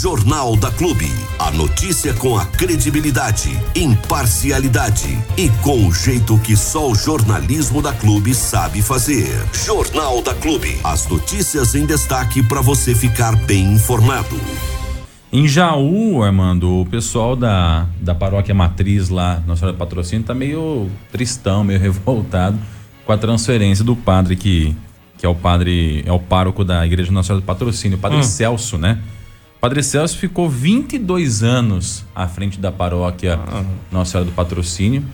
Jornal da Clube. A notícia com a credibilidade, imparcialidade e com o jeito que só o jornalismo da Clube sabe fazer. Jornal da Clube. As notícias em destaque para você ficar bem informado. Em Jaú, Armando, o pessoal da, da paróquia matriz lá, Nossa Senhora do Patrocínio, tá meio tristão, meio revoltado com a transferência do padre que, que é o padre, é o pároco da Igreja Nossa Senhora do Patrocínio, o padre hum. Celso, né? Padre Celso ficou 22 anos à frente da paróquia ah. Nossa Senhora do Patrocínio.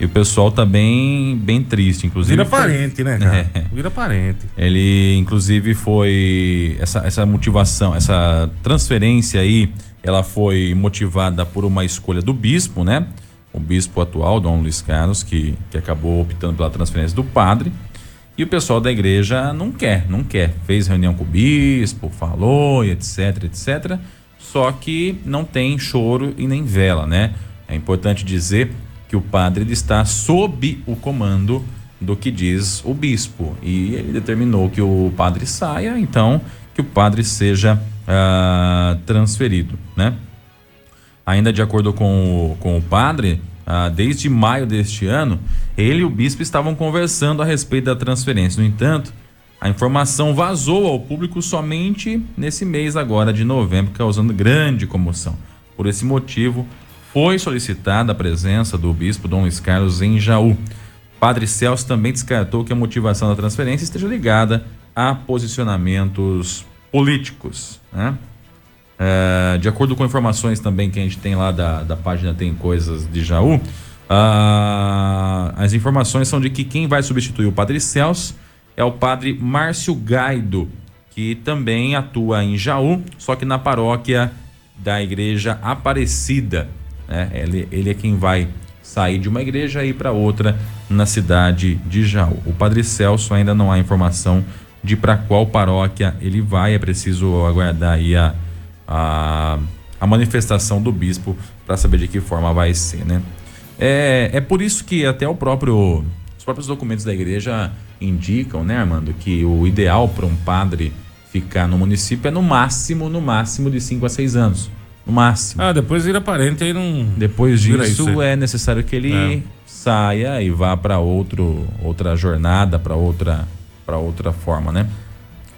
E o pessoal tá bem, bem triste, inclusive. Vira parente, né, cara? É. Vira parente. Ele, inclusive, foi. Essa, essa motivação, essa transferência aí, ela foi motivada por uma escolha do bispo, né? O bispo atual, Dom Luiz Carlos, que, que acabou optando pela transferência do padre. E o pessoal da igreja não quer, não quer. Fez reunião com o bispo, falou, etc, etc. Só que não tem choro e nem vela, né? É importante dizer que o padre está sob o comando do que diz o bispo. E ele determinou que o padre saia, então que o padre seja uh, transferido, né? Ainda de acordo com o, com o padre, uh, desde maio deste ano, ele e o bispo estavam conversando a respeito da transferência. No entanto, a informação vazou ao público somente nesse mês agora de novembro, causando grande comoção. Por esse motivo, foi solicitada a presença do bispo Dom Luiz Carlos em Jaú. Padre Celso também descartou que a motivação da transferência esteja ligada a posicionamentos políticos. Né? É, de acordo com informações também que a gente tem lá da, da página Tem Coisas de Jaú, as informações são de que quem vai substituir o Padre Celso é o Padre Márcio Gaido, que também atua em Jaú, só que na paróquia da Igreja Aparecida né? Ele, ele é quem vai sair de uma igreja e ir para outra na cidade de Jaú. O Padre Celso ainda não há informação de para qual paróquia ele vai, é preciso aguardar aí a, a, a manifestação do bispo para saber de que forma vai ser, né? É, é por isso que até o próprio os próprios documentos da igreja indicam, né, Armando, que o ideal para um padre ficar no município é no máximo, no máximo de 5 a 6 anos no máximo. Ah, depois vira parente aí não. Depois disso é necessário que ele é. saia e vá para outro outra jornada, para outra para outra forma, né?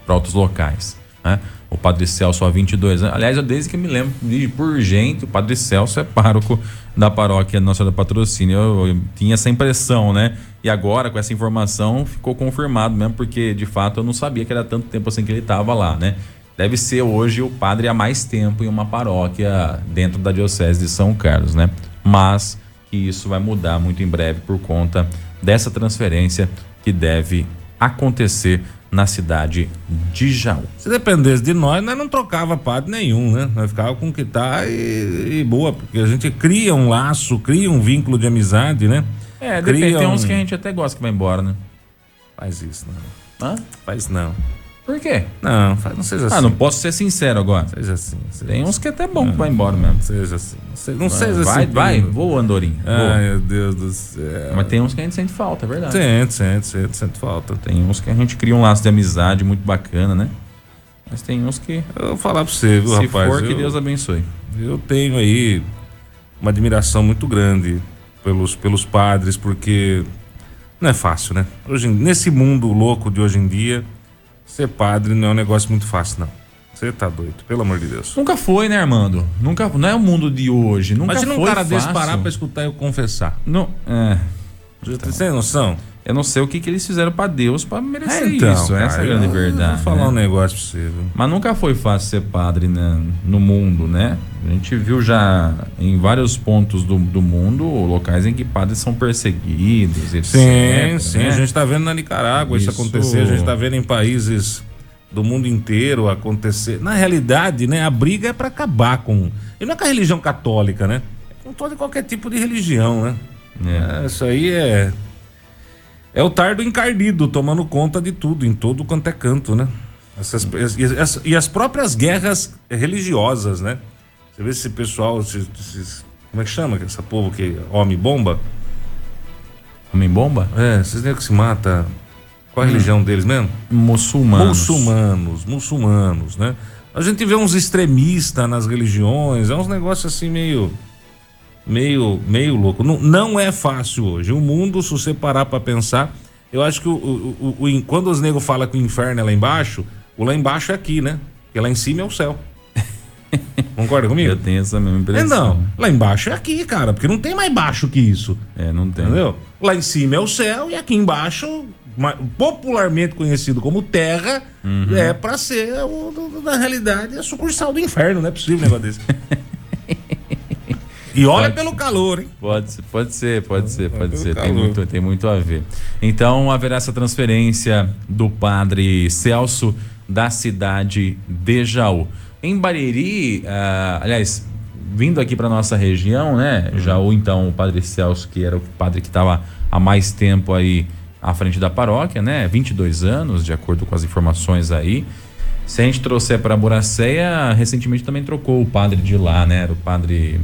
Para outros locais, né? O Padre Celso há 22 anos. Aliás, desde que me lembro de por gente, o Padre Celso é pároco da paróquia Nossa do Patrocínio. Eu, eu, tinha essa impressão, né? E agora, com essa informação, ficou confirmado mesmo, porque de fato eu não sabia que era tanto tempo assim que ele estava lá, né? deve ser hoje o padre há mais tempo em uma paróquia dentro da Diocese de São Carlos, né? Mas que isso vai mudar muito em breve por conta dessa transferência que deve acontecer na cidade de Jaú. Se dependesse de nós, nós não trocava padre nenhum, né? Nós ficava com o que tá e, e, boa, porque a gente cria um laço, cria um vínculo de amizade, né? É, depende, tem uns que a gente até gosta que vai embora, né? Faz isso, não. Hã? Faz não. Por quê? Não, não seja assim. Ah, não posso ser sincero agora. Seja assim. Seja Tem uns assim. que é até bom que vai embora mesmo. Seja assim. Não seja, não seja vai, assim. Vai, vai. Voa, Andorinha. Ai, meu Deus do céu. Mas tem uns que a gente sente falta, é verdade. Sente, sente, sente, sente falta. Tem uns que a gente cria um laço de amizade muito bacana, né? Mas tem uns que. Eu vou falar pra você, viu, Se rapaz? Se for, que eu, Deus abençoe. Eu tenho aí uma admiração muito grande pelos, pelos padres, porque não é fácil, né? Hoje, nesse mundo louco de hoje em dia Ser padre não é um negócio muito fácil, não. Você tá doido, pelo amor de Deus. Nunca foi, né, Armando? Nunca, não é o mundo de hoje. Nunca Imagina um cara fácil. desse parar pra escutar eu confessar. Não, é. Você tem noção? Eu não sei o que, que eles fizeram para Deus para merecer é, então, isso. Cara, essa é a grande verdade. Vou falar né? um negócio pra você. Mas nunca foi fácil ser padre né, no mundo, né? A gente viu já em vários pontos do, do mundo locais em que padres são perseguidos, etc. Sim, sim. Né? A gente está vendo na Nicarágua isso, isso acontecer, a gente está vendo em países do mundo inteiro acontecer. Na realidade, né, a briga é para acabar com. E não é com a religião católica, né? É com todo qualquer tipo de religião, né? É. É, isso aí é é o tardo encardido tomando conta de tudo, em todo quanto é canto, né? Essas, e, as, e, as, próprias guerras religiosas, né? Você vê esse pessoal, como é que chama essa povo que homem bomba? Homem bomba? É, vocês nem que se mata. Qual a hum. religião deles mesmo? Muçulmanos. Muçulmanos, muçulmanos, né? A gente vê uns extremistas nas religiões, é uns negócios assim meio meio meio louco. Não, não é fácil hoje. O mundo, se você parar para pensar, eu acho que o, o, o, o quando os negros falam que o inferno é lá embaixo, o lá embaixo é aqui, né? Porque lá em cima é o céu. Concorda comigo? Eu tenho essa mesma impressão. Então, lá embaixo é aqui, cara, porque não tem mais baixo que isso. É, não tem. Entendeu? Lá em cima é o céu e aqui embaixo, popularmente conhecido como terra, uhum. é para ser, o, na realidade, a sucursal do inferno, não é possível um negócio desse. E olha pode, pelo calor, hein? Pode, pode ser, pode ser, pode ser. Tem muito, tem muito a ver. Então haverá essa transferência do padre Celso da cidade de Jaú. Em Bariri, uh, aliás, vindo aqui para nossa região, né? Uhum. Jaú, então, o padre Celso, que era o padre que estava há mais tempo aí à frente da paróquia, né? 22 anos, de acordo com as informações aí. Se a gente trouxer para Boracéia, recentemente também trocou o padre de lá, né? Era o padre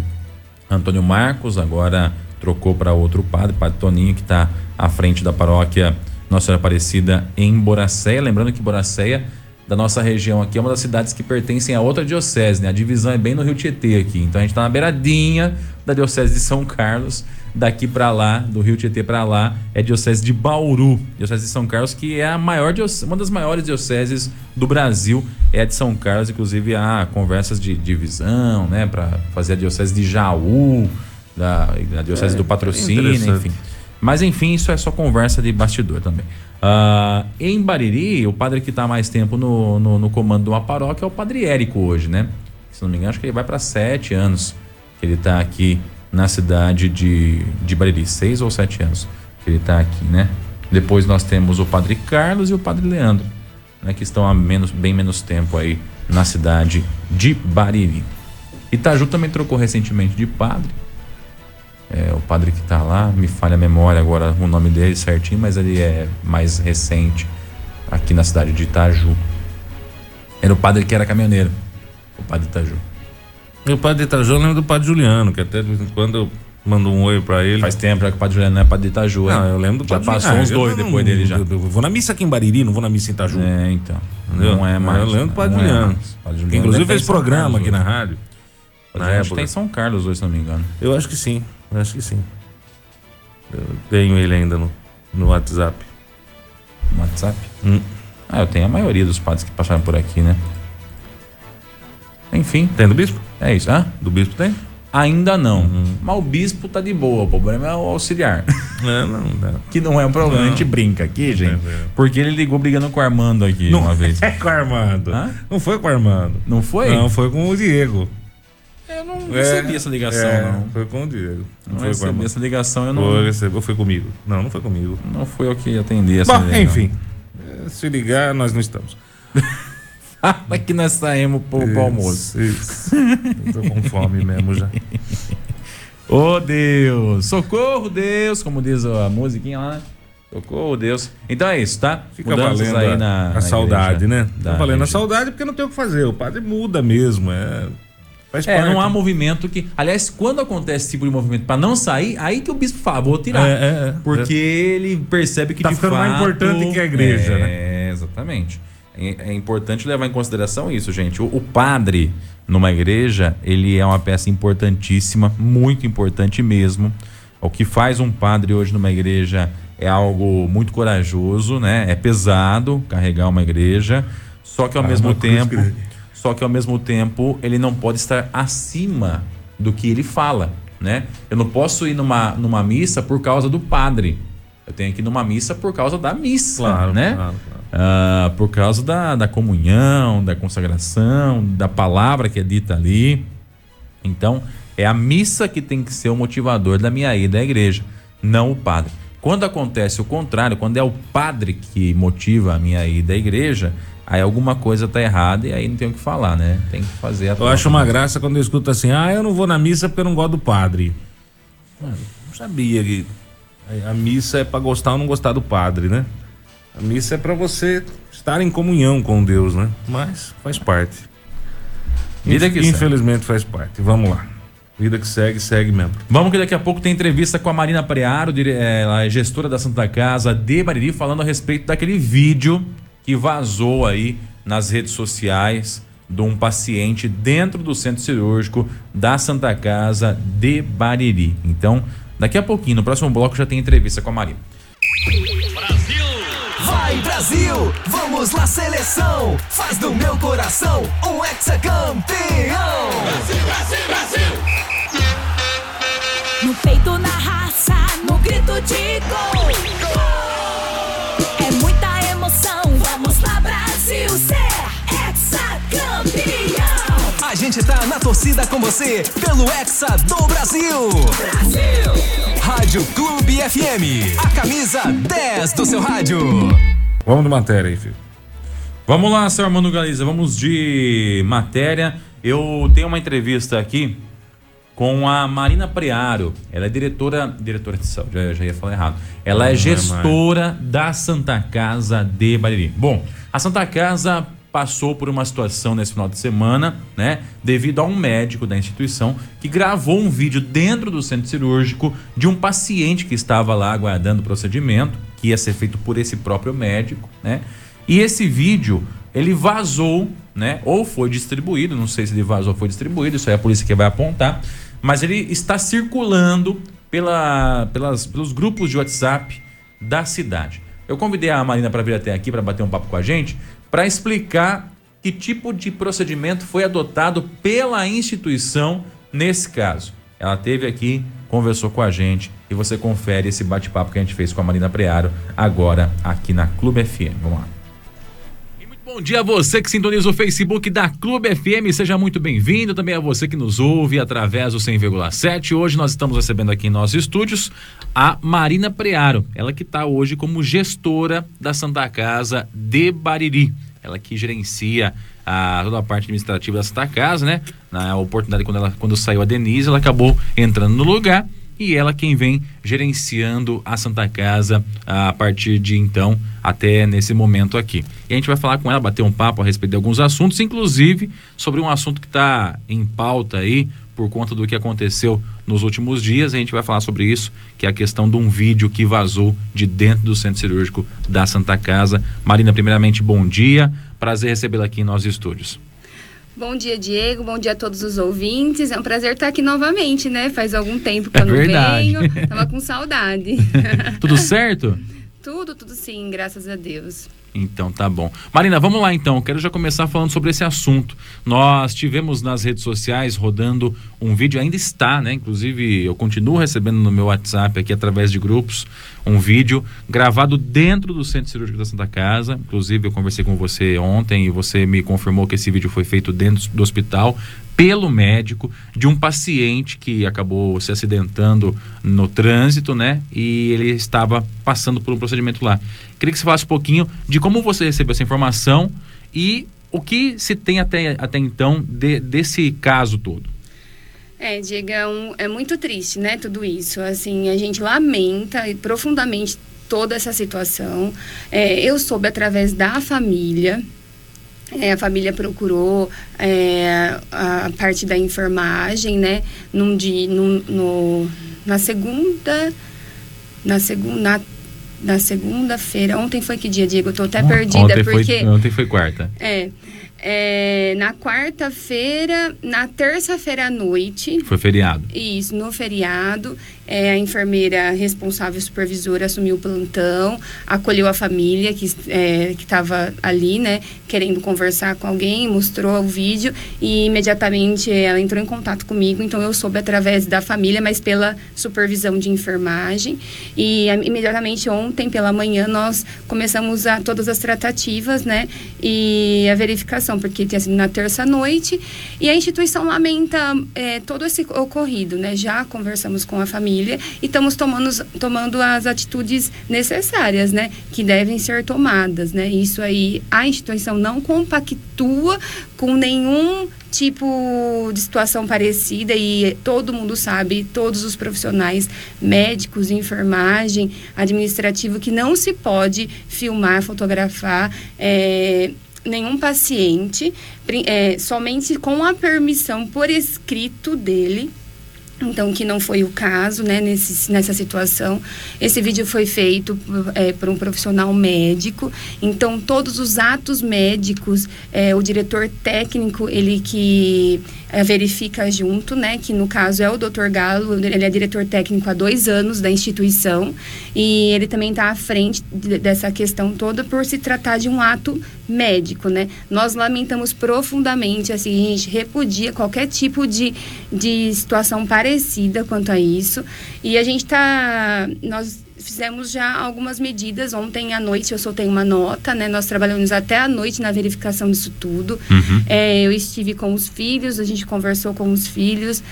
Antônio Marcos, agora trocou para outro padre, padre Toninho, que está à frente da paróquia Nossa Senhora Aparecida em Boracéia. Lembrando que Boracéia da nossa região aqui é uma das cidades que pertencem a outra diocese, né? A divisão é bem no Rio Tietê aqui. Então a gente está na beiradinha da diocese de São Carlos. Daqui para lá, do Rio Tietê para lá, é diocese de Bauru, diocese de São Carlos, que é a maior uma das maiores dioceses do Brasil, é a de São Carlos. Inclusive há conversas de divisão, né, para fazer a diocese de Jaú, da, da diocese é, do Patrocínio, enfim. Mas enfim, isso é só conversa de bastidor também. Uh, em Bariri, o padre que está mais tempo no, no, no, comando de uma paróquia é o padre Érico hoje, né? Se não me engano, acho que ele vai para sete anos que ele está aqui na cidade de, de Bariri. Seis ou sete anos que ele está aqui, né? Depois nós temos o padre Carlos e o padre Leandro, né? Que estão há menos, bem menos tempo aí na cidade de Bariri. Itaju também trocou recentemente de padre é, o padre que está lá, me falha a memória agora o nome dele certinho, mas ele é mais recente aqui na cidade de Itaju. Era o padre que era caminhoneiro, o padre Itaju. E o padre Itaju eu lembro do padre Juliano, que até de vez em quando eu mando um oi pra ele. Faz tempo já que o padre Juliano não é padre de Itaju, Não, eu lembro do Já passou uns dois depois dele já. Eu, eu, vou na missa aqui em Bariri, não vou na missa em Itaju. É, então. Entendeu? Não é mais. Eu lembro do padre é Juliano. É que inclusive fez programa aqui na rádio. Na época. tem São Carlos hoje, se não me engano. Eu acho que sim. Eu acho que sim. Eu tenho ele ainda no, no WhatsApp. No WhatsApp? Hum. Ah, eu tenho a maioria dos padres que passaram por aqui, né? Enfim. Tem do bispo? É isso, ah? Do bispo tem? Ainda não. Uhum. Mas o bispo tá de boa. O problema é o auxiliar. É, não, não. Que não é um problema. Não. A gente brinca aqui, gente. É, é. Porque ele ligou brigando com o Armando aqui não uma vez. É com o Armando. Hã? Não foi com o Armando. Não foi? Não, foi com o Diego. Eu não é, recebi essa ligação, é, não. Foi com o Diego. Não, não recebi essa ligação, eu não. Foi, recebeu, foi comigo. Não, não foi comigo. Não foi eu que atendi essa Bom, ligação. enfim. É, se ligar, nós não estamos. Fala que nós saímos pro, isso, pro almoço. Isso. Eu tô com fome mesmo já. Ô oh, Deus! Socorro, Deus! Como diz a musiquinha lá, né? Socorro, Deus. Então é isso, tá? Fica Mudanças valendo aí na, a, na saudade, né? Tá valendo a saudade porque não tem o que fazer. O padre muda mesmo. É Faz é, parte. não há movimento que. Aliás, quando acontece esse tipo de movimento para não sair, aí que o bispo fala, vou tirar. É, é, é. porque ele percebe que tá de ficando fato, mais importante que a igreja, é, né? É, exatamente. É, é, importante levar em consideração isso, gente. O, o, padre numa igreja, ele é uma peça importantíssima, muito importante mesmo. O que faz um padre hoje numa igreja é algo muito corajoso, né? É pesado carregar uma igreja, só que ao ah, mesmo tempo. Só que ao mesmo tempo ele não pode estar acima do que ele fala, né? Eu não posso ir numa, numa missa por causa do padre. Eu tenho que ir numa missa por causa da missa, claro, né? Claro, claro. Ah, por causa da, da comunhão, da consagração, da palavra que é dita ali. Então, é a missa que tem que ser o motivador da minha ida à igreja, não o padre. Quando acontece o contrário, quando é o padre que motiva a minha ida à igreja, aí alguma coisa tá errada e aí não tem o que falar, né? Tem que fazer a Eu acho uma graça quando eu escuto assim: ah, eu não vou na missa porque eu não gosto do padre. Mano, não sabia que a missa é para gostar ou não gostar do padre, né? A missa é para você estar em comunhão com Deus, né? Mas faz parte. Vida que Infelizmente segue. faz parte. Vamos lá. Vida que segue, segue mesmo. Vamos que daqui a pouco tem entrevista com a Marina Prearo, ela é gestora da Santa Casa de Bariri, falando a respeito daquele vídeo que vazou aí nas redes sociais de um paciente dentro do centro cirúrgico da Santa Casa de Bariri. Então, daqui a pouquinho, no próximo bloco, já tem entrevista com a Marina. Brasil! Vai Brasil! Vamos lá seleção! Faz do meu coração um hexacampeão! Brasil, Brasil, Brasil! No peito, na raça, no grito de gol! A gente tá na torcida com você pelo Hexa do Brasil! Brasil! Rádio Clube FM, a camisa 10 do seu rádio. Vamos de matéria aí, filho. Vamos lá, senhor Armando Galiza, vamos de matéria. Eu tenho uma entrevista aqui com a Marina Prearo. Ela é diretora, diretora de saúde, já, já ia falar errado. Ela é gestora da Santa Casa de Bariri. Bom, a Santa Casa passou por uma situação nesse final de semana, né? Devido a um médico da instituição que gravou um vídeo dentro do centro cirúrgico de um paciente que estava lá aguardando o procedimento, que ia ser feito por esse próprio médico, né? E esse vídeo, ele vazou, né? Ou foi distribuído, não sei se ele vazou ou foi distribuído, isso aí é a polícia que vai apontar, mas ele está circulando pela, pelas, pelos grupos de WhatsApp da cidade. Eu convidei a Marina para vir até aqui para bater um papo com a gente, para explicar que tipo de procedimento foi adotado pela instituição nesse caso. Ela teve aqui, conversou com a gente e você confere esse bate-papo que a gente fez com a Marina Prearo agora aqui na Clube FM. Vamos lá. Bom dia a você que sintoniza o Facebook da Clube FM, seja muito bem-vindo. Também a você que nos ouve através do 100,7. Hoje nós estamos recebendo aqui em nossos estúdios a Marina Prearo, ela que está hoje como gestora da Santa Casa de Bariri. Ela que gerencia a, toda a parte administrativa da Santa Casa, né? Na oportunidade, quando, ela, quando saiu a Denise, ela acabou entrando no lugar e ela quem vem gerenciando a Santa Casa a partir de então até nesse momento aqui. E a gente vai falar com ela, bater um papo a respeito de alguns assuntos, inclusive sobre um assunto que está em pauta aí por conta do que aconteceu nos últimos dias. A gente vai falar sobre isso, que é a questão de um vídeo que vazou de dentro do centro cirúrgico da Santa Casa. Marina, primeiramente, bom dia. Prazer recebê-la aqui em nossos estúdios. Bom dia, Diego. Bom dia a todos os ouvintes. É um prazer estar aqui novamente, né? Faz algum tempo que é eu não verdade. venho. Tava com saudade. Tudo certo? tudo, tudo sim, graças a Deus. Então tá bom. Marina, vamos lá então. Quero já começar falando sobre esse assunto. Nós tivemos nas redes sociais rodando um vídeo, ainda está, né? Inclusive, eu continuo recebendo no meu WhatsApp aqui através de grupos um vídeo gravado dentro do Centro Cirúrgico da Santa Casa. Inclusive, eu conversei com você ontem e você me confirmou que esse vídeo foi feito dentro do hospital pelo médico de um paciente que acabou se acidentando no trânsito, né? E ele estava passando por um procedimento lá. Queria que você falasse um pouquinho de como você recebeu essa informação e o que se tem até, até então de, desse caso todo. É, Diego, é, um, é muito triste, né, tudo isso. Assim, a gente lamenta profundamente toda essa situação. É, eu soube através da família, é, a família procurou é, a parte da enfermagem, né? Num dia, num, no, na segunda, na segunda, na, segunda-feira. Ontem foi que dia, Diego? Eu tô até perdida ontem porque foi, ontem foi quarta. É. É, na quarta-feira, na terça-feira à noite. Foi feriado. Isso, no feriado. É, a enfermeira responsável supervisora assumiu o plantão, acolheu a família que é, estava ali, né, querendo conversar com alguém, mostrou o vídeo e imediatamente ela entrou em contato comigo. Então eu soube através da família, mas pela supervisão de enfermagem. E imediatamente ontem pela manhã nós começamos a todas as tratativas, né, e a verificação, porque tinha sido na terça noite e a instituição lamenta é, todo esse ocorrido, né. Já conversamos com a família e estamos tomando, tomando as atitudes necessárias, né? Que devem ser tomadas, né? Isso aí, a instituição não compactua com nenhum tipo de situação parecida e todo mundo sabe, todos os profissionais médicos, enfermagem, administrativo, que não se pode filmar, fotografar é, nenhum paciente, é, somente com a permissão por escrito dele então que não foi o caso né, nesse, nessa situação. Esse vídeo foi feito é, por um profissional médico, então todos os atos médicos, é, o diretor técnico, ele que é, verifica junto, né, que no caso é o Dr. Galo, ele é diretor técnico há dois anos da instituição e ele também está à frente de, dessa questão toda por se tratar de um ato médico, né? Nós lamentamos profundamente, assim, a gente repudia qualquer tipo de, de situação parecida quanto a isso e a gente está, nós fizemos já algumas medidas. Ontem à noite eu soltei uma nota, né? Nós trabalhamos até à noite na verificação disso tudo. Uhum. É, eu estive com os filhos, a gente conversou com os filhos.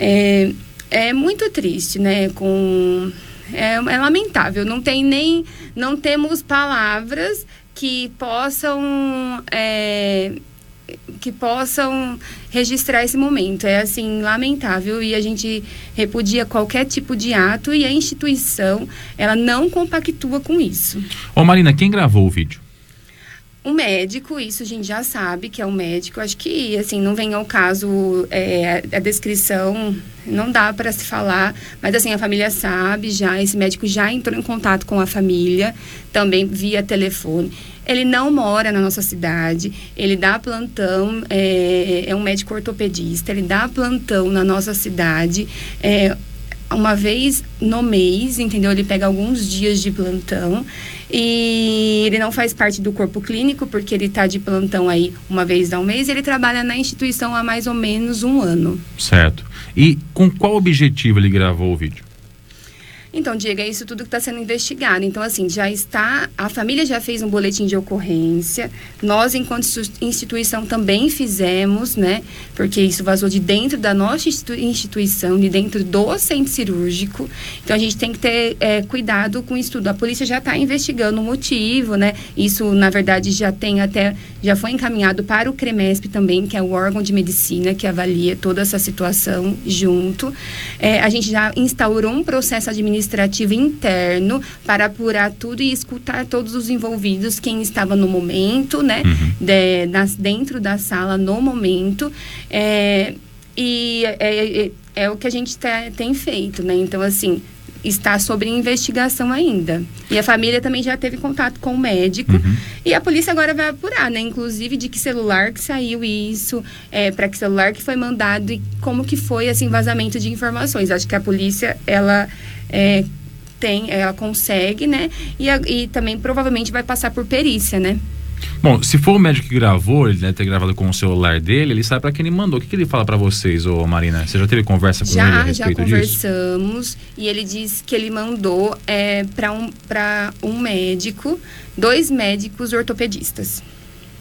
É, é muito triste, né? Com é, é lamentável. Não tem nem, não temos palavras que possam é, que possam registrar esse momento. É assim lamentável e a gente repudia qualquer tipo de ato e a instituição ela não compactua com isso. Ô Marina, quem gravou o vídeo? O médico, isso a gente já sabe que é o um médico. Acho que, assim, não vem ao caso é, a descrição, não dá para se falar, mas, assim, a família sabe já. Esse médico já entrou em contato com a família, também via telefone. Ele não mora na nossa cidade, ele dá plantão, é, é um médico ortopedista, ele dá plantão na nossa cidade. É, uma vez no mês, entendeu? Ele pega alguns dias de plantão e ele não faz parte do corpo clínico porque ele está de plantão aí uma vez ao mês. Ele trabalha na instituição há mais ou menos um ano. Certo. E com qual objetivo ele gravou o vídeo? Então, Diego, é isso tudo que está sendo investigado. Então, assim, já está. A família já fez um boletim de ocorrência. Nós, enquanto instituição, também fizemos, né? Porque isso vazou de dentro da nossa instituição, de dentro do centro cirúrgico. Então, a gente tem que ter é, cuidado com isso tudo. A polícia já está investigando o motivo, né? Isso, na verdade, já tem até. Já foi encaminhado para o CREMESP também, que é o órgão de medicina que avalia toda essa situação junto. É, a gente já instaurou um processo administrativo administrativo interno para apurar tudo e escutar todos os envolvidos, quem estava no momento, né? Uhum. De, nas, dentro da sala no momento. É, e é, é, é, o que a gente tá, tem feito, né? Então, assim, está sob investigação ainda. E a família também já teve contato com o médico. Uhum. E a polícia agora vai apurar, né? Inclusive de que celular que saiu isso, é, para que celular que foi mandado e como que foi esse vazamento de informações. Acho que a polícia, ela é, tem, ela consegue, né? E, e também provavelmente vai passar por perícia, né? Bom, se for o médico que gravou, ele deve ter gravado com o celular dele, ele sabe para quem ele mandou. O que, que ele fala para vocês, ô Marina? Você já teve conversa com já, ele a respeito Já, conversamos disso? e ele disse que ele mandou é, para um, um médico, dois médicos ortopedistas.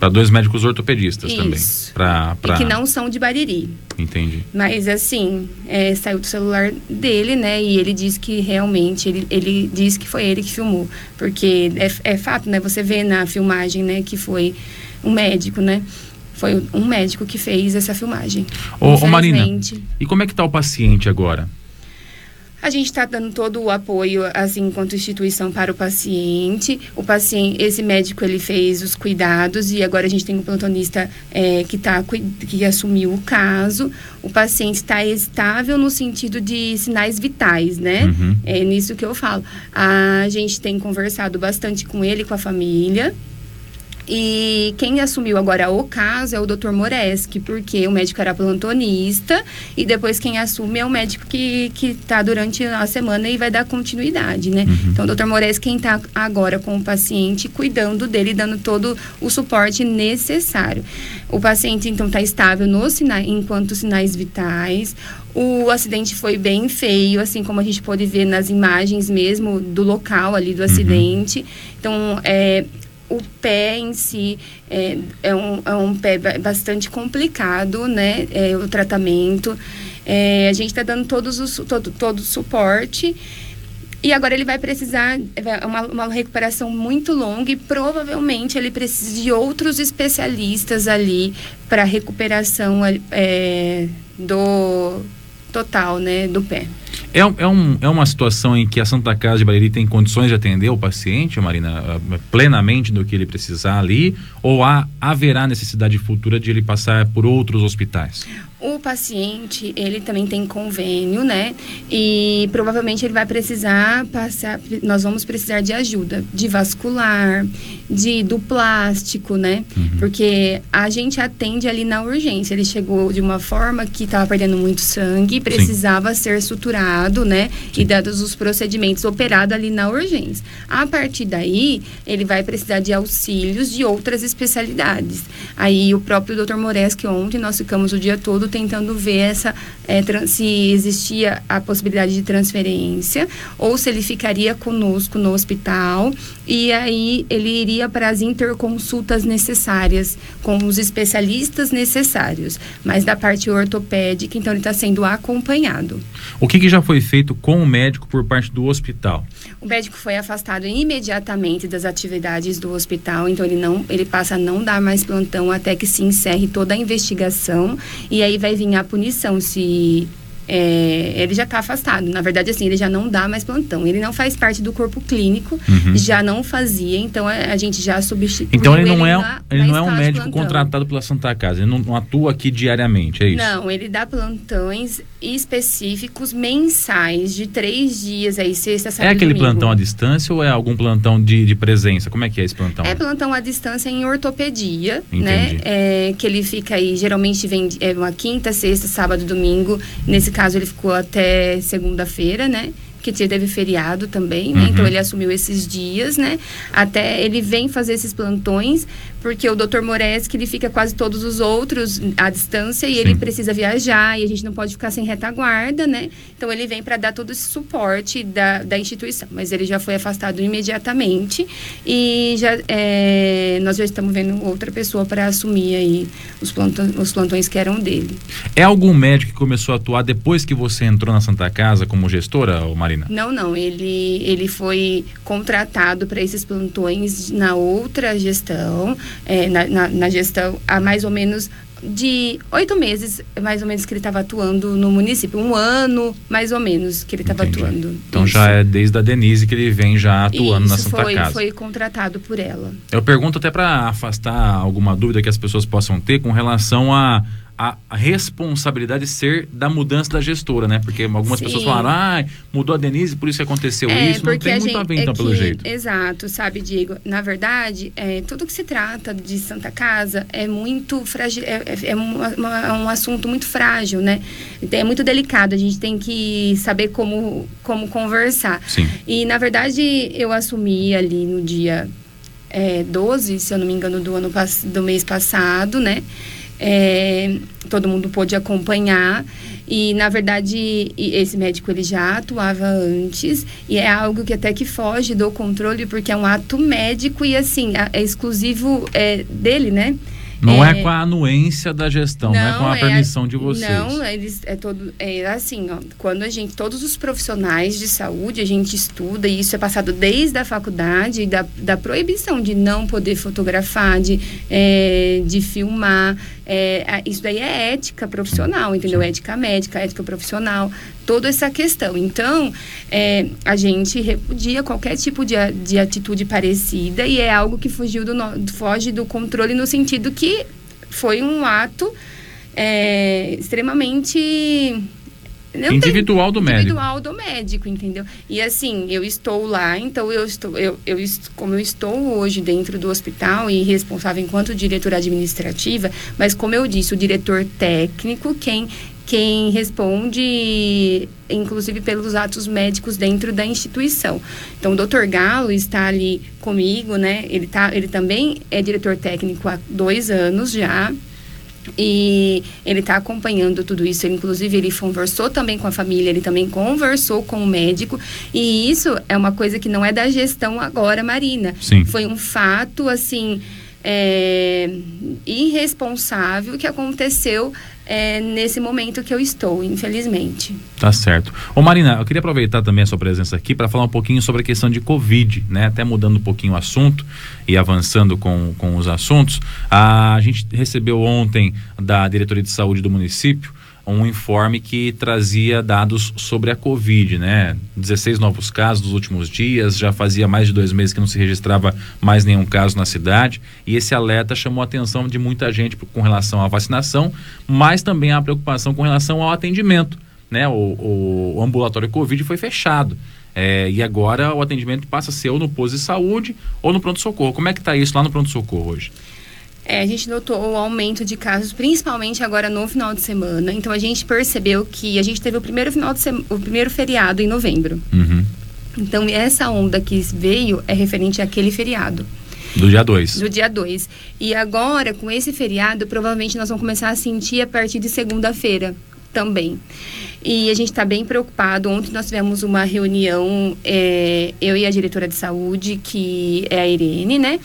Para dois médicos ortopedistas Isso. também. Pra, pra... E que não são de Bariri. Entendi. Mas assim, é, saiu do celular dele, né? E ele disse que realmente, ele, ele disse que foi ele que filmou. Porque é, é fato, né? Você vê na filmagem, né? Que foi um médico, né? Foi um médico que fez essa filmagem. Ô, ô Marina, e como é que tá o paciente agora? A gente está dando todo o apoio, assim, enquanto instituição para o paciente. O paciente, esse médico, ele fez os cuidados e agora a gente tem um plantonista é, que, tá, que assumiu o caso. O paciente está estável no sentido de sinais vitais, né? Uhum. É nisso que eu falo. A gente tem conversado bastante com ele, com a família. E quem assumiu agora o caso é o Dr. Moreski, porque o médico era plantonista e depois quem assume é o médico que está durante a semana e vai dar continuidade, né? Uhum. Então, o Dr. Moreski quem está agora com o paciente, cuidando dele, dando todo o suporte necessário. O paciente, então, está estável nos sinais, enquanto sinais vitais. O acidente foi bem feio, assim como a gente pode ver nas imagens mesmo do local ali do uhum. acidente. Uhum. Então, é, o pé em si é, é, um, é um pé bastante complicado, né? É, o tratamento. É, a gente está dando todos os, todo, todo o suporte. E agora ele vai precisar uma, uma recuperação muito longa e provavelmente ele precisa de outros especialistas ali para recuperação é, do total, né, do pé. É, é, um, é uma situação em que a Santa Casa de Bariri tem condições de atender o paciente, Marina, eh, plenamente do que ele precisar ali? Ou há, haverá necessidade futura de ele passar por outros hospitais? O paciente, ele também tem convênio, né? E provavelmente ele vai precisar passar, nós vamos precisar de ajuda, de vascular, de do plástico, né? Uhum. Porque a gente atende ali na urgência. Ele chegou de uma forma que estava perdendo muito sangue, precisava Sim. ser suturado, né? Sim. E dados os procedimentos operado ali na urgência. A partir daí, ele vai precisar de auxílios de outras especialidades. Aí o próprio Dr. Moreski ontem nós ficamos o dia todo tentando ver essa é, se existia a possibilidade de transferência ou se ele ficaria conosco no hospital e aí ele iria para as interconsultas necessárias com os especialistas necessários, mas da parte ortopédica, então ele está sendo acompanhado. O que, que já foi feito com o médico por parte do hospital? O médico foi afastado imediatamente das atividades do hospital, então ele não, ele passa a não dar mais plantão até que se encerre toda a investigação e aí vai vir a punição se é, ele já está afastado. Na verdade, assim, ele já não dá mais plantão. Ele não faz parte do corpo clínico, uhum. já não fazia, então a, a gente já substituiu. Então ele não ele é, na, ele não é um médico contratado pela Santa Casa, ele não, não, atua aqui diariamente, é isso? Não, ele dá plantões específicos mensais de três dias, aí sexta, sábado É aquele domingo. plantão à distância ou é algum plantão de, de presença? Como é que é esse plantão? É plantão à distância em ortopedia, Entendi. né? É, que ele fica aí, geralmente vem é, uma quinta, sexta, sábado, domingo. Nesse caso, ele ficou até segunda-feira, né? que teve feriado também, né? Uhum. Então ele assumiu esses dias, né? Até ele vem fazer esses plantões porque o Dr. Moreski, ele fica quase todos os outros à distância e Sim. ele precisa viajar e a gente não pode ficar sem retaguarda, né? Então ele vem para dar todo esse suporte da, da instituição, mas ele já foi afastado imediatamente e já é, nós já estamos vendo outra pessoa para assumir aí os, plantões, os plantões que eram dele. É algum médico que começou a atuar depois que você entrou na Santa Casa como gestora, Marina? Não, não. Ele, ele foi contratado para esses plantões na outra gestão é, na, na, na gestão há mais ou menos de oito meses, mais ou menos, que ele estava atuando no município. Um ano, mais ou menos, que ele estava atuando. Então Isso. já é desde a Denise que ele vem já atuando Isso, na Santa foi, Casa. foi contratado por ela. Eu pergunto até para afastar alguma dúvida que as pessoas possam ter com relação a a, a, responsabilidade ser da mudança da gestora, né? Porque algumas Sim. pessoas falaram, ah, mudou a Denise, por isso aconteceu é, isso. Não tem muito a ver, então, é pelo jeito. Exato, sabe, Diego? Na verdade, é, tudo que se trata de Santa Casa é muito frágil, é, é, é uma, uma, um assunto muito frágil, né? É muito delicado, a gente tem que saber como, como conversar. Sim. E, na verdade, eu assumi ali no dia é, 12, se eu não me engano, do, ano, do mês passado, né? É, todo mundo pôde acompanhar. E na verdade esse médico ele já atuava antes. E é algo que até que foge do controle porque é um ato médico e assim é exclusivo é, dele né? Não é, é, com a anuência da gestão, não, não é com a é permissão de vocês. Não, eles é todo é assim, ó, quando a gente todos os profissionais de saúde a gente estuda e isso é passado desde a faculdade da, da proibição de não poder fotografar, de, é, de filmar, é, isso daí é ética profissional, entendeu? Ética médica, ética profissional, toda essa questão. Então, é, a gente repudia qualquer tipo de, de atitude parecida e é algo que fugiu do, foge do controle no sentido que foi um ato é, extremamente individual do médico. Individual do médico, entendeu? E assim, eu estou lá, então eu estou, eu, eu, como eu estou hoje dentro do hospital e responsável enquanto diretora administrativa, mas como eu disse, o diretor técnico, quem quem responde, inclusive pelos atos médicos dentro da instituição. Então, o doutor Galo está ali comigo, né? Ele, tá, ele também é diretor técnico há dois anos já, e ele está acompanhando tudo isso. Ele, inclusive, ele conversou também com a família, ele também conversou com o médico. E isso é uma coisa que não é da gestão agora, Marina. Sim. Foi um fato, assim, é, irresponsável que aconteceu é, nesse momento que eu estou, infelizmente. Tá certo. Ô Marina, eu queria aproveitar também a sua presença aqui para falar um pouquinho sobre a questão de Covid, né? Até mudando um pouquinho o assunto e avançando com, com os assuntos. A gente recebeu ontem da Diretoria de Saúde do município um informe que trazia dados sobre a Covid, né? 16 novos casos nos últimos dias, já fazia mais de dois meses que não se registrava mais nenhum caso na cidade. E esse alerta chamou a atenção de muita gente com relação à vacinação, mas também a preocupação com relação ao atendimento. Né? O, o ambulatório Covid foi fechado. É, e agora o atendimento passa a ser ou no posto de saúde ou no pronto-socorro. Como é que está isso lá no pronto-socorro hoje? É, a gente notou o aumento de casos, principalmente agora no final de semana. Então a gente percebeu que a gente teve o primeiro final de semana, o primeiro feriado em novembro. Uhum. Então essa onda que veio é referente àquele feriado. Do dia 2. Do dia 2. E agora, com esse feriado, provavelmente nós vamos começar a sentir a partir de segunda-feira também. E a gente está bem preocupado. Ontem nós tivemos uma reunião, é, eu e a diretora de saúde, que é a Irene, né?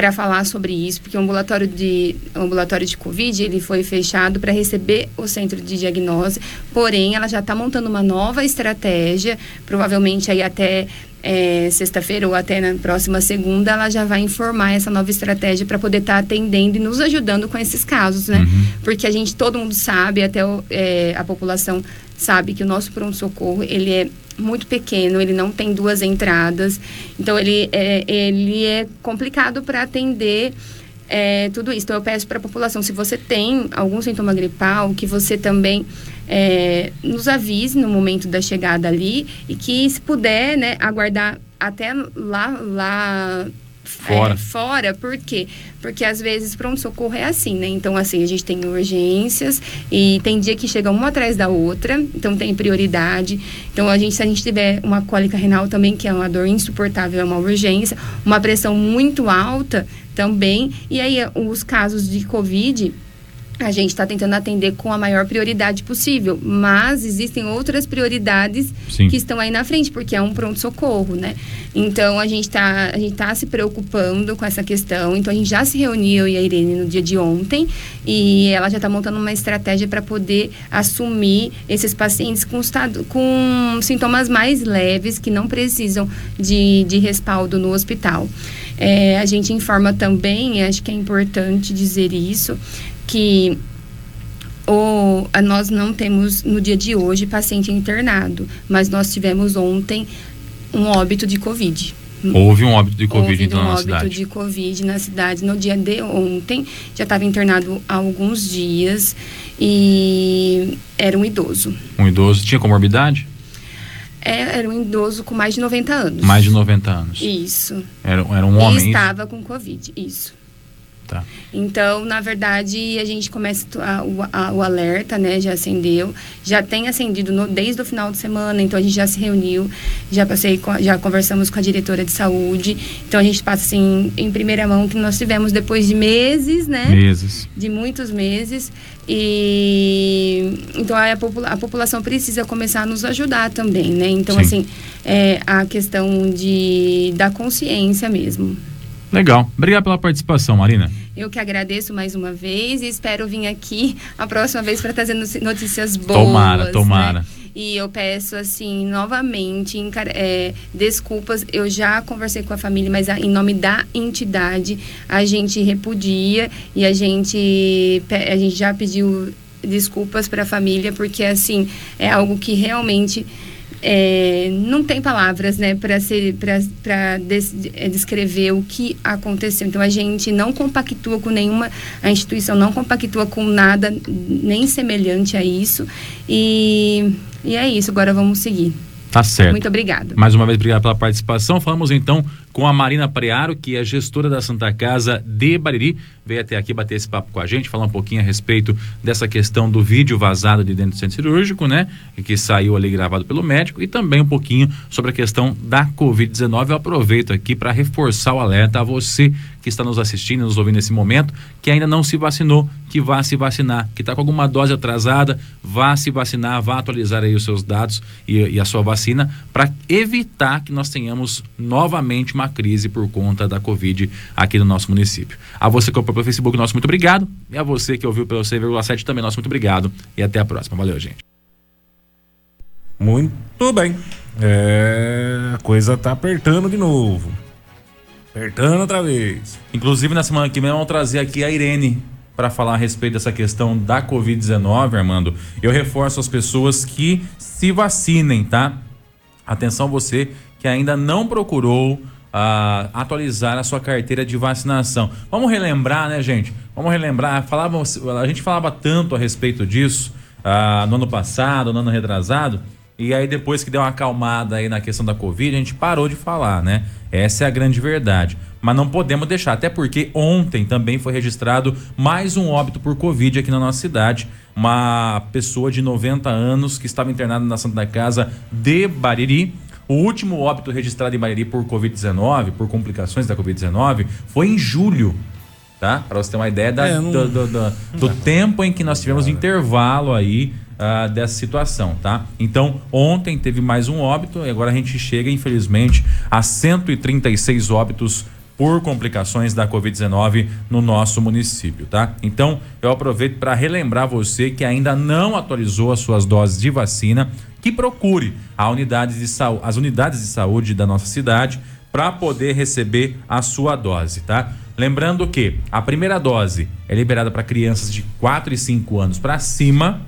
Para falar sobre isso, porque o ambulatório de o ambulatório de Covid ele foi fechado para receber o centro de diagnose, porém ela já está montando uma nova estratégia, provavelmente aí até é, sexta-feira ou até na próxima segunda, ela já vai informar essa nova estratégia para poder estar tá atendendo e nos ajudando com esses casos, né? Uhum. Porque a gente, todo mundo sabe, até o, é, a população sabe que o nosso pronto-socorro, ele é muito pequeno, ele não tem duas entradas, então ele é, ele é complicado para atender é, tudo isso. Então eu peço para a população, se você tem algum sintoma gripal, que você também é, nos avise no momento da chegada ali e que se puder, né, aguardar até lá, lá Fora. É, fora, por quê? Porque às vezes pronto-socorro é assim, né? Então, assim, a gente tem urgências e tem dia que chega uma atrás da outra, então tem prioridade. Então, a gente, se a gente tiver uma cólica renal também, que é uma dor insuportável, é uma urgência, uma pressão muito alta também. E aí, os casos de Covid a gente está tentando atender com a maior prioridade possível, mas existem outras prioridades Sim. que estão aí na frente, porque é um pronto-socorro, né? Então a gente está tá se preocupando com essa questão. Então a gente já se reuniu e a Irene no dia de ontem e ela já está montando uma estratégia para poder assumir esses pacientes com, estado, com sintomas mais leves que não precisam de, de respaldo no hospital. É, a gente informa também, acho que é importante dizer isso, que o, nós não temos no dia de hoje paciente internado, mas nós tivemos ontem um óbito de Covid. Houve um óbito de Covid Houve então um na óbito cidade. de Covid na cidade no dia de ontem. Já estava internado há alguns dias e era um idoso. Um idoso tinha comorbidade? É, Era um idoso com mais de 90 anos. Mais de 90 anos. Isso. Era, era um E homem. isso? estava com Covid, isso. Tá. Então, na verdade, a gente começa a, o, a, o alerta, né? Já acendeu, já tem acendido no, desde o final de semana. Então, a gente já se reuniu, já passei, já conversamos com a diretora de saúde. Então, a gente passa assim em primeira mão que nós tivemos depois de meses, né? Meses. de muitos meses e então a, popula- a população precisa começar a nos ajudar também, né? Então Sim. assim é a questão de da consciência mesmo. Legal. Obrigado pela participação, Marina. Eu que agradeço mais uma vez e espero vir aqui a próxima vez para trazer notícias boas. Tomara, né? tomara. E eu peço, assim, novamente, é, desculpas. Eu já conversei com a família, mas em nome da entidade, a gente repudia e a gente, a gente já pediu desculpas para a família, porque, assim, é algo que realmente é, não tem palavras, né, para ser para descrever o que aconteceu. Então a gente não compactua com nenhuma a instituição não compactua com nada nem semelhante a isso e, e é isso. Agora vamos seguir. Tá certo. Muito obrigada. Mais uma vez, obrigado pela participação. Falamos então com a Marina Prearo, que é gestora da Santa Casa de Bariri. Veio até aqui bater esse papo com a gente, falar um pouquinho a respeito dessa questão do vídeo vazado de dentro do centro cirúrgico, né? Que saiu ali gravado pelo médico. E também um pouquinho sobre a questão da Covid-19. Eu aproveito aqui para reforçar o alerta a você que está nos assistindo, nos ouvindo nesse momento, que ainda não se vacinou, que vá se vacinar, que está com alguma dose atrasada, vá se vacinar, vá atualizar aí os seus dados e, e a sua vacina para evitar que nós tenhamos novamente uma crise por conta da Covid aqui no nosso município. A você que ouviu pelo Facebook, nosso muito obrigado. E a você que ouviu pelo 6,7 também, nosso muito obrigado. E até a próxima. Valeu, gente. Muito bem. É, a coisa tá apertando de novo. Apertando outra vez. Inclusive, na semana que vem, vamos trazer aqui a Irene para falar a respeito dessa questão da Covid-19, Armando. Eu reforço as pessoas que se vacinem, tá? Atenção você que ainda não procurou uh, atualizar a sua carteira de vacinação. Vamos relembrar, né, gente? Vamos relembrar. Falava, a gente falava tanto a respeito disso uh, no ano passado, no ano retrasado. E aí, depois que deu uma acalmada aí na questão da Covid, a gente parou de falar, né? Essa é a grande verdade. Mas não podemos deixar, até porque ontem também foi registrado mais um óbito por Covid aqui na nossa cidade. Uma pessoa de 90 anos que estava internada na Santa Casa de Bariri. O último óbito registrado em Bariri por Covid-19, por complicações da Covid-19, foi em julho tá? Para você ter uma ideia da, é, não... do, do, do, do tempo em que nós tivemos intervalo aí uh, dessa situação, tá? Então, ontem teve mais um óbito e agora a gente chega, infelizmente, a 136 óbitos por complicações da Covid-19 no nosso município, tá? Então, eu aproveito para relembrar você que ainda não atualizou as suas doses de vacina, que procure a unidade de as unidades de saúde da nossa cidade para poder receber a sua dose, tá? Lembrando que a primeira dose é liberada para crianças de 4 e 5 anos para cima.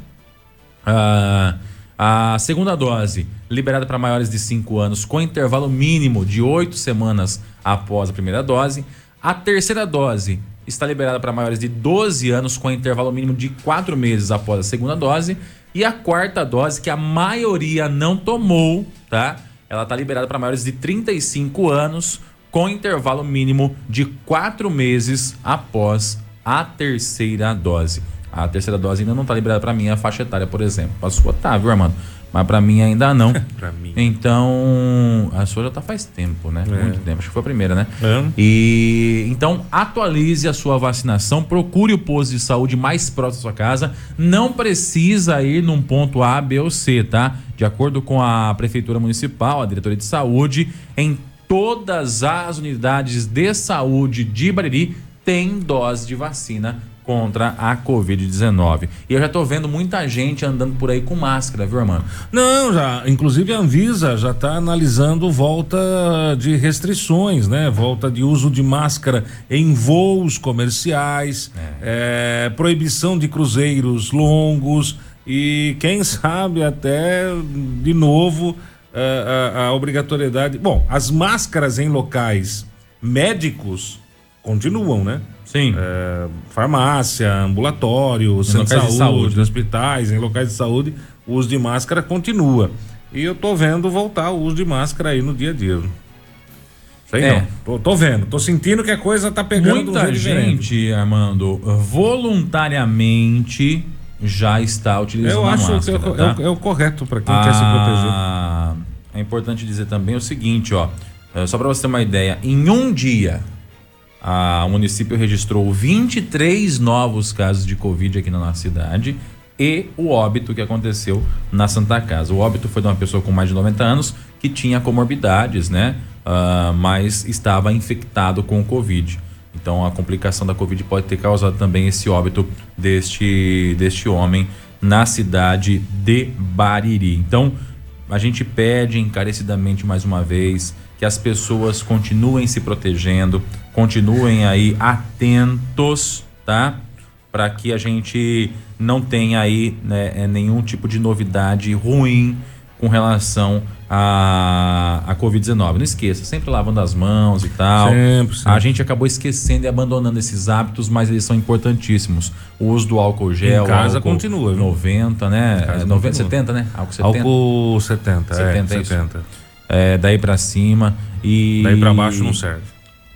Uh, a segunda dose liberada para maiores de 5 anos com intervalo mínimo de 8 semanas após a primeira dose. A terceira dose está liberada para maiores de 12 anos com intervalo mínimo de 4 meses após a segunda dose. E a quarta dose, que a maioria não tomou, tá? Ela está liberada para maiores de 35 anos com intervalo mínimo de quatro meses após a terceira dose. A terceira dose ainda não está liberada para mim, a faixa etária, por exemplo. Sua tá, viu, Armando? Mas para mim ainda não. para mim. Então, a sua já tá faz tempo, né? É. Muito tempo. Acho que foi a primeira, né? É. E então atualize a sua vacinação, procure o posto de saúde mais próximo da sua casa. Não precisa ir num ponto A, B ou C, tá? De acordo com a prefeitura municipal, a diretoria de saúde, em todas as unidades de saúde de Bariri têm dose de vacina contra a Covid-19. E eu já estou vendo muita gente andando por aí com máscara, viu, irmão? Não, já. Inclusive a Anvisa já está analisando volta de restrições, né? Volta de uso de máscara em voos comerciais, é. É, proibição de cruzeiros longos e quem sabe até de novo a, a, a obrigatoriedade. Bom, as máscaras em locais médicos continuam, né? Sim. É, farmácia, ambulatório, centro de saúde, saúde, hospitais, em locais de saúde, o uso de máscara continua. E eu tô vendo voltar o uso de máscara aí no dia a dia. Sei é. não. Tô, tô, vendo, tô sentindo que a coisa tá pegando Muita gente, diferente. Armando, voluntariamente já está utilizando Eu acho máscara, que é, tá? é, o, é o correto para quem quer se proteger. Ah, é importante dizer também o seguinte, ó, é, só para você ter uma ideia, em um dia a, o município registrou 23 novos casos de Covid aqui na nossa cidade e o óbito que aconteceu na Santa Casa. O óbito foi de uma pessoa com mais de 90 anos que tinha comorbidades, né? Uh, mas estava infectado com o Covid. Então a complicação da Covid pode ter causado também esse óbito deste, deste homem na cidade de Bariri. Então a gente pede encarecidamente mais uma vez que as pessoas continuem se protegendo, continuem aí atentos, tá? Para que a gente não tenha aí né, é, nenhum tipo de novidade ruim com relação a, a Covid-19. Não esqueça, sempre lavando as mãos e tal. Sempre, sempre. A gente acabou esquecendo e abandonando esses hábitos, mas eles são importantíssimos. O uso do álcool gel. Em casa continua. 90, né? É, 90, 70, né? Álcool 70. Álcool 70, 70 é, 70. É, daí para cima. E... Daí para baixo não serve.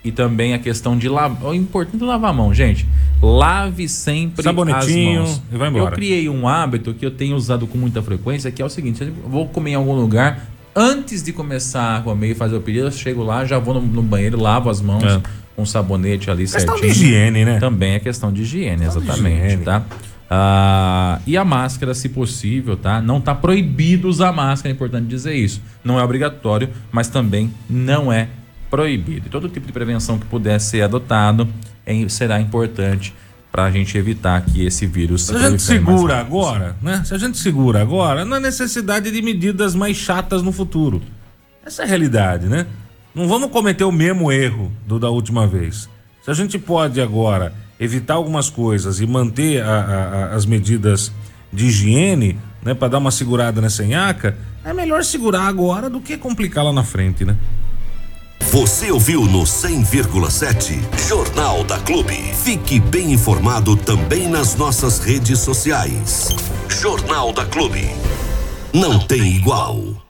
E também a questão de lavar. O importante é lavar a mão, gente. Lave sempre Sabonetinho as mãos. E vai embora. Eu criei um hábito que eu tenho usado com muita frequência, que é o seguinte: eu vou comer em algum lugar, antes de começar a comer e fazer o pedido, eu chego lá, já vou no, no banheiro, lavo as mãos é. com sabonete ali questão certinho. Questão de higiene, né? Também é questão de higiene, questão exatamente, de higiene. tá? Ah, e a máscara, se possível, tá? Não tá proibido usar máscara, é importante dizer isso. Não é obrigatório, mas também não é proibido. E todo tipo de prevenção que puder ser adotado é, será importante para a gente evitar que esse vírus se, se a gente segura agora, né? Se a gente segura agora, não há necessidade de medidas mais chatas no futuro. Essa é a realidade, né? Não vamos cometer o mesmo erro do da última vez. Se a gente pode agora evitar algumas coisas e manter a, a, as medidas de higiene, né, para dar uma segurada nessa enhaca, é melhor segurar agora do que complicar lá na frente, né? Você ouviu no 100,7 Jornal da Clube. Fique bem informado também nas nossas redes sociais. Jornal da Clube. Não tem igual.